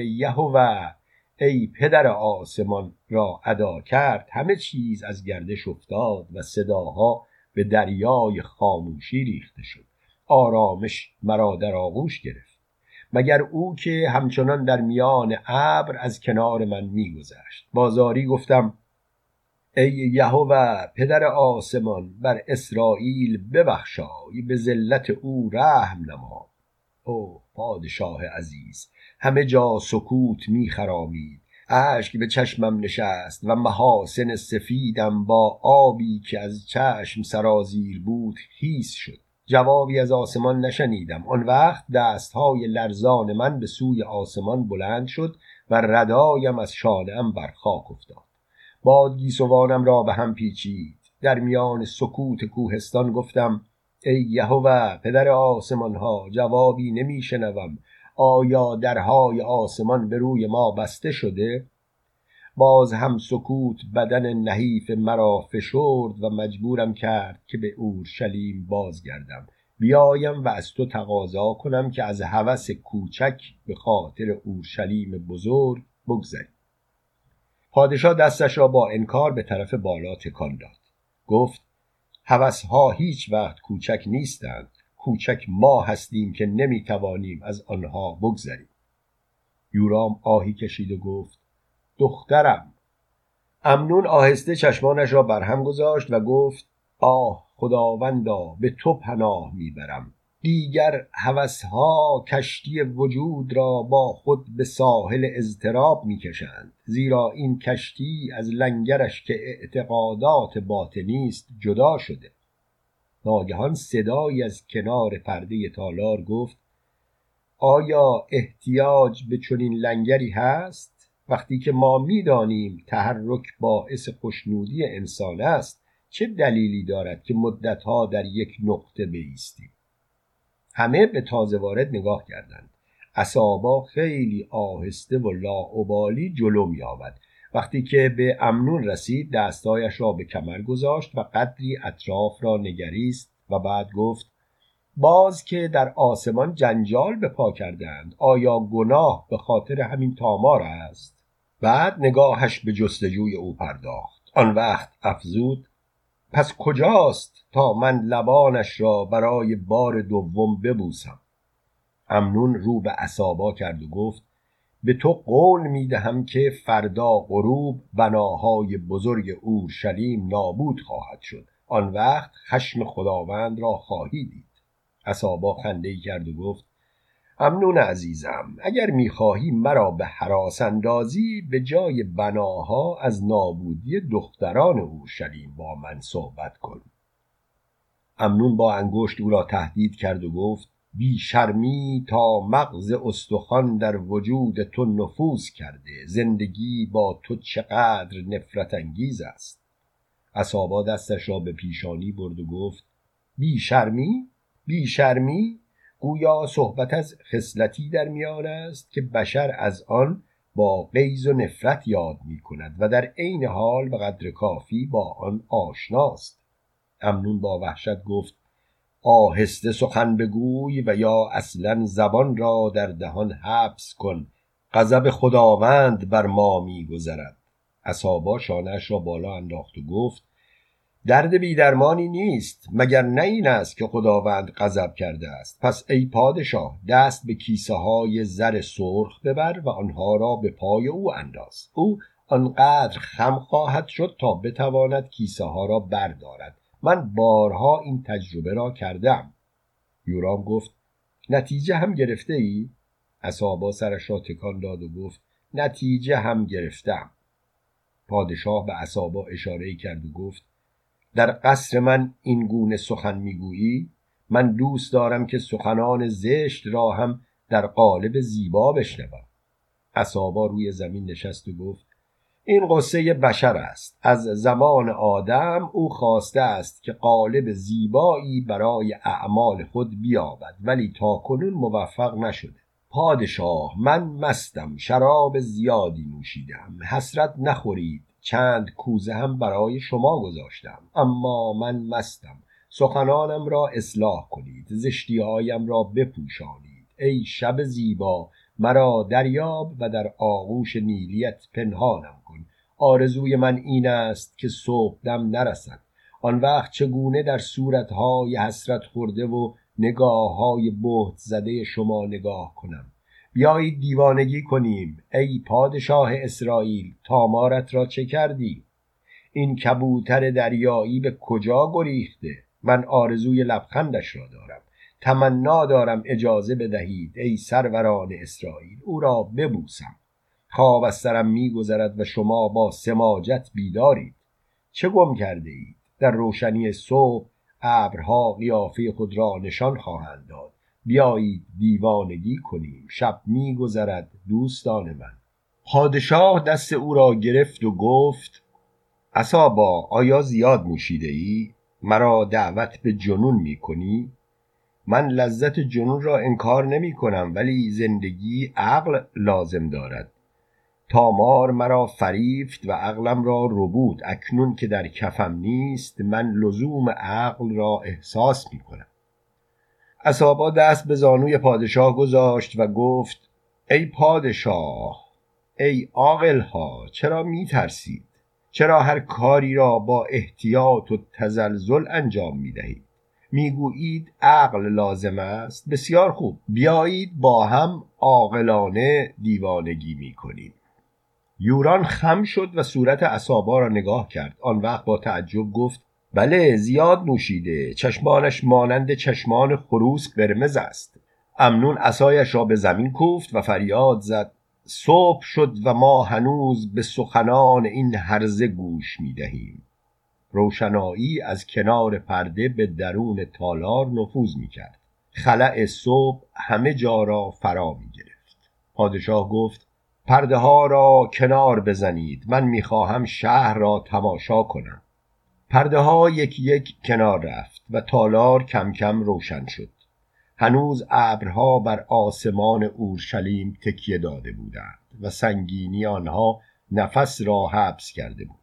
یهوه ای پدر آسمان را ادا کرد همه چیز از گردش افتاد و صداها به دریای خاموشی ریخته شد. آرامش مرا در آغوش گرفت. مگر او که همچنان در میان ابر از کنار من میگذشت. بازاری گفتم ای یهوه پدر آسمان بر اسرائیل ببخشای به ذلت او رحم نما. او پادشاه عزیز. همه جا سکوت میخرامید اشک به چشمم نشست و محاسن سفیدم با آبی که از چشم سرازیر بود خیس شد. جوابی از آسمان نشنیدم. آن وقت دستهای لرزان من به سوی آسمان بلند شد و ردایم از شانم بر خاک افتاد. باد گیسوانم را به هم پیچید. در میان سکوت کوهستان گفتم ای یهوه پدر آسمان ها جوابی نمیشنوم. آیا درهای آسمان به روی ما بسته شده؟ باز هم سکوت بدن نحیف مرا فشرد و مجبورم کرد که به اورشلیم بازگردم. بیایم و از تو تقاضا کنم که از هوس کوچک به خاطر اورشلیم بزرگ بگذری پادشاه دستش را با انکار به طرف بالا تکان داد. گفت هوسها هیچ وقت کوچک نیستند. کوچک ما هستیم که نمی‌توانیم از آنها بگذریم. یورام آهی کشید و گفت دخترم. امنون آهسته چشمانش را برهم گذاشت و گفت آه خداوندا به تو پناه می‌برم. دیگر هوسها کشتی وجود را با خود به ساحل اضطراب می‌کشند زیرا این کشتی از لنگرش که اعتقادات باطنی است جدا شده. ناگهان صدایی از کنار پرده تالار گفت آیا احتیاج به چنین لنگری هست؟ وقتی که ما می‌دانیم تحرک باعث خوشنودی انسان است چه دلیلی دارد که مدتها در یک نقطه بیستیم؟ همه به تازه وارد نگاه کردند. اصابا خیلی آهسته و لاعبالی جلو می آمد وقتی که به امنون رسید دستایش را به کمر گذاشت و قدری اطراف را نگریست و بعد گفت باز که در آسمان جنجال به پا کردند آیا گناه به خاطر همین تامار است؟ بعد نگاهش به جستجوی او پرداخت. آن وقت افزود پس کجاست تا من لبانش را برای بار دوم ببوسم؟ امنون رو به عصابا کرد و گفت به تو قول می دهم که فردا غروب بناهای بزرگ اورشلیم نابود خواهد شد. آن وقت خشم خداوند را خواهی دید. عصابا خنده کرد و گفت امنون عزیزم اگر می‌خواهی مرا به حراس اندازی به جای بناها از نابودی دختران اورشلیم با من صحبت کن امنون با انگشت او را تهدید کرد و گفت بی شرمی تا مغز استخوان در وجود تو نفوذ کرده زندگی با تو چقدر نفرت انگیز است عصابا دستش را به پیشانی برد و گفت بی شرمی؟ بی شرمی؟ گویا صحبت از خصلتی در میان است که بشر از آن با قیز و نفرت یاد می کند و در عین حال به قدر کافی با آن آشناست امنون با وحشت گفت آهسته سخن بگوی و یا اصلا زبان را در دهان حبس کن. غضب خداوند بر ما میگذرد. اصابا شانهاش را بالا انداخت و گفت درد بیدرمانی نیست مگر نه این است که خداوند غضب کرده است. پس ای پادشاه دست به کیسه های زر سرخ ببر و آنها را به پای او انداز. او آنقدر خم خواهد شد تا بتواند کیسه ها را بردارد. من بارها این تجربه را کردم. یورام گفت نتیجه هم گرفته ای؟ اصابا سرش را تکان داد و گفت نتیجه هم گرفتم. پادشاه به اصابا اشاره کرد و گفت در قصر من این گونه سخن می‌گویی؟ من دوست دارم که سخنان زشت را هم در قالب زیبا بشنوم. اصابا روی زمین نشست و گفت این قصه بشر است. از زمان آدم او خواسته است که قالب زیبایی برای اعمال خود بیابد ولی تا کنون موفق نشده. پادشاه من مستم شراب زیادی نوشیدم. حسرت نخورید. چند کوزه هم برای شما گذاشتم. اما من مستم. سخنانم را اصلاح کنید. زشتیهایم را بپوشانید. ای شب زیبا مرا دریاب و در آغوش نیلیت پنهانم کن. آرزوی من این است که صبح دم نرسد. آن وقت چگونه در صورتهای حسرت خورده و نگاه های بهت زده شما نگاه کنم. بیایید دیوانگی کنیم. ای پادشاه اسرائیل تامارت را چه کردی؟ این کبوتر دریایی به کجا گریخته؟ من آرزوی لبخندش را دارم. تمنا دارم اجازه بدهید ای سروران اسرائیل او را ببوسم. خواب از سرم میگذرد و شما با سماجت بیدارید. چه گم کرده اید در روشنی صبح ابرها قیافه خود را نشان خواهند داد. بیایید دیوانگی کنیم. شب میگذرد دوستان من. پادشاه دست او را گرفت و گفت اصابا آیا زیاد نوشیده ای؟ مرا دعوت به جنون می کنی؟ من لذت جنون را انکار نمی کنم ولی زندگی عقل لازم دارد. تامار مرا فریفت و عقلم را ربود. اکنون که در کفم نیست من لزوم عقل را احساس می کنم اصابا دست به زانوی پادشاه گذاشت و گفت ای پادشاه ای ها چرا می ترسید چرا هر کاری را با احتیاط و تزلزل انجام می دهید می‌گویید عقل لازم است بسیار خوب. بیایید با هم عاقلانه دیوانگی می‌کنیم. یوران خم شد و صورت اصابا را نگاه کرد. آن وقت با تعجب گفت بله زیاد نوشیده. چشمانش مانند چشمان خروس قرمز است. امنون اسایش را به زمین کوفت و فریاد زد. صبح شد و ما هنوز به سخنان این هرزه گوش می دهیم روشنایی از کنار پرده به درون تالار نفوذ می کرد خلع صبح همه جا را فرا می گرفت پادشاه گفت پرده ها را کنار بزنید. من می‌خواهم شهر را تماشا کنم. پرده ها یک یک کنار رفت و تالار کم کم روشن شد. هنوز ابرها بر آسمان اورشلیم تکیه داده بودند و سنگینی آنها نفس را حبس کرده بود.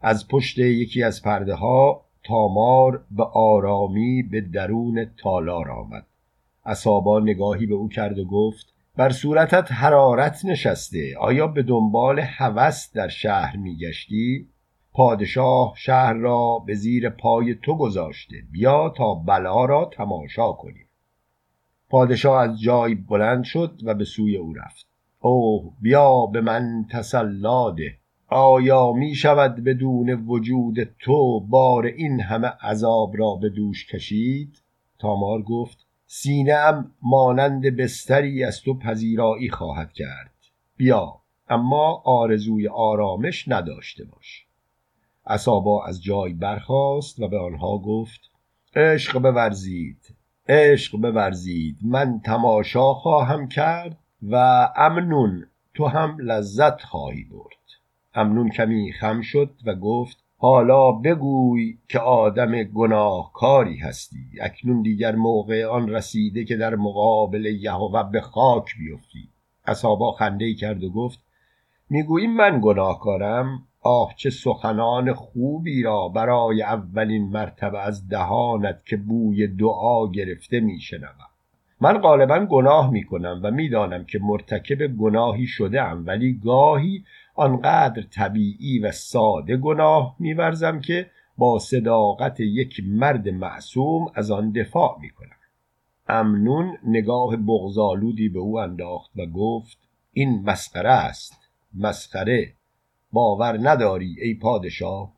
از پشت یکی از پرده ها تامار به آرامی به درون تالار آمد. اصابا نگاهی به او کرد و گفت بر صورتت حرارت نشسته آیا به دنبال هوس در شهر میگشتی؟ پادشاه شهر را به زیر پای تو گذاشته. بیا تا بلا را تماشا کنیم. پادشاه از جای بلند شد و به سوی او رفت. اوه بیا به من تسلاده آیا می شود بدون وجود تو بار این همه عذاب را به دوش کشید؟ تامار گفت سینهام مانند بستری از تو پذیرایی خواهد کرد. بیا اما آرزوی آرامش نداشته باش. اصابا از جای برخاست و به آنها گفت عشق بورزید عشق بورزید من تماشا خواهم کرد و امنون تو هم لذت خواهی برد. امنون کمی خم شد و گفت حالا بگوی که آدم گناهکاری هستی اکنون دیگر موقع آن رسیده که در مقابل یهوه به خاک بیفتی. اصابا خنده کرد و گفت می‌گویی من گناهکارم؟ آه چه سخنان خوبی را برای اولین مرتبه از دهانت که بوی دعا گرفته میشنوم من غالبا گناه می‌کنم و می‌دانم که مرتکب گناهی شده ام ولی گاهی آنقدر طبیعی و ساده گناه میورزم که با صداقت یک مرد معصوم از آن دفاع می‌کنم امنون نگاه بغزالودی به او انداخت و گفت این مسخره است مسخره. باور نداری ای پادشاه؟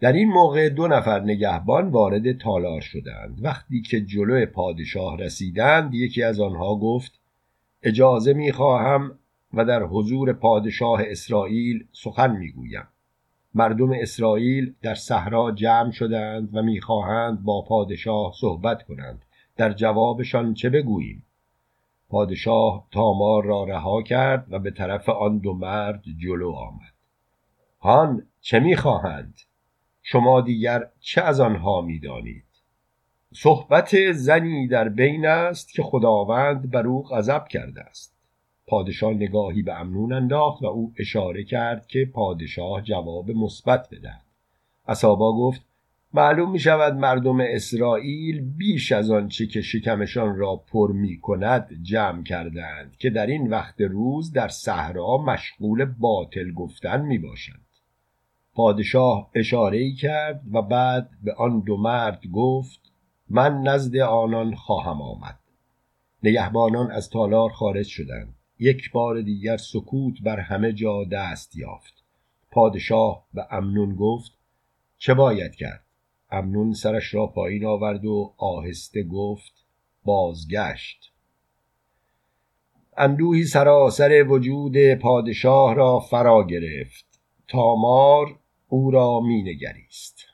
در این موقع دو نفر نگهبان وارد تالار شدند. وقتی که جلو پادشاه رسیدند یکی از آنها گفت اجازه می‌خواهم و در حضور پادشاه اسرائیل سخن می‌گویم مردم اسرائیل در صحرا جمع شدند و می‌خواهند با پادشاه صحبت کنند. در جوابشان چه بگوییم؟ پادشاه تامار را رها کرد و به طرف آن دو مرد جلو آمد. هان چه می‌خواهند شما دیگر چه از آنها می‌دانید صحبت زنی در بین است که خداوند بر او غضب کرده است. پادشاه نگاهی به امنون انداخت و او اشاره کرد که پادشاه جواب مثبت بدهد. اسابا گفت معلوم می شود مردم اسرائیل بیش از آنچه که شکمشان را پر می کند جمع کردند که در این وقت روز در صحرا مشغول باطل گفتن می باشند پادشاه اشاره کرد و بعد به آن دو مرد گفت من نزد آنان خواهم آمد. نگهبانان از تالار خارج شدند. یک بار دیگر سکوت بر همه جا دست یافت. پادشاه به امنون گفت چه باید کرد؟ امنون سرش را پایین آورد و آهسته گفت بازگشت. اندوهی سراسر وجود پادشاه را فرا گرفت. تامار او را مینگریست.